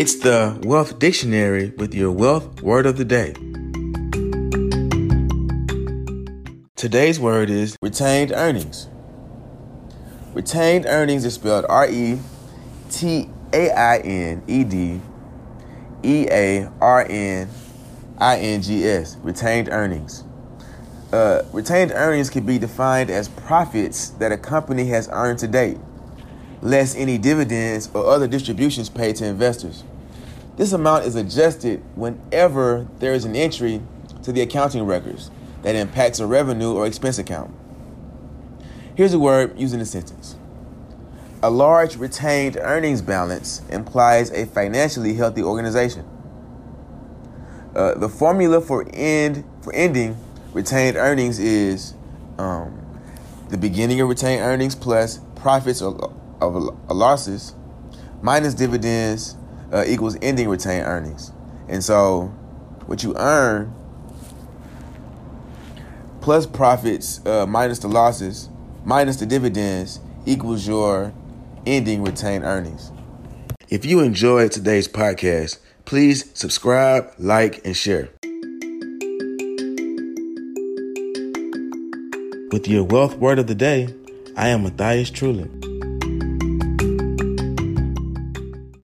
It's the Wealth Dictionary with your wealth word of the day. Today's word is retained earnings. Retained earnings is spelled R E T A I N E D E A R N I N G S. Retained earnings. Uh, retained earnings can be defined as profits that a company has earned to date, less any dividends or other distributions paid to investors. This amount is adjusted whenever there is an entry to the accounting records that impacts a revenue or expense account. Here's a word used in a sentence. A large retained earnings balance implies a financially healthy organization. Uh, the formula for end for ending retained earnings is um, the beginning of retained earnings plus profits or, of losses minus dividends uh, equals ending retained earnings. And so, what you earn plus profits uh, minus the losses minus the dividends equals your ending retained earnings. If you enjoyed today's podcast, please subscribe, like, and share. With your wealth word of the day, I am Matthias Trulin.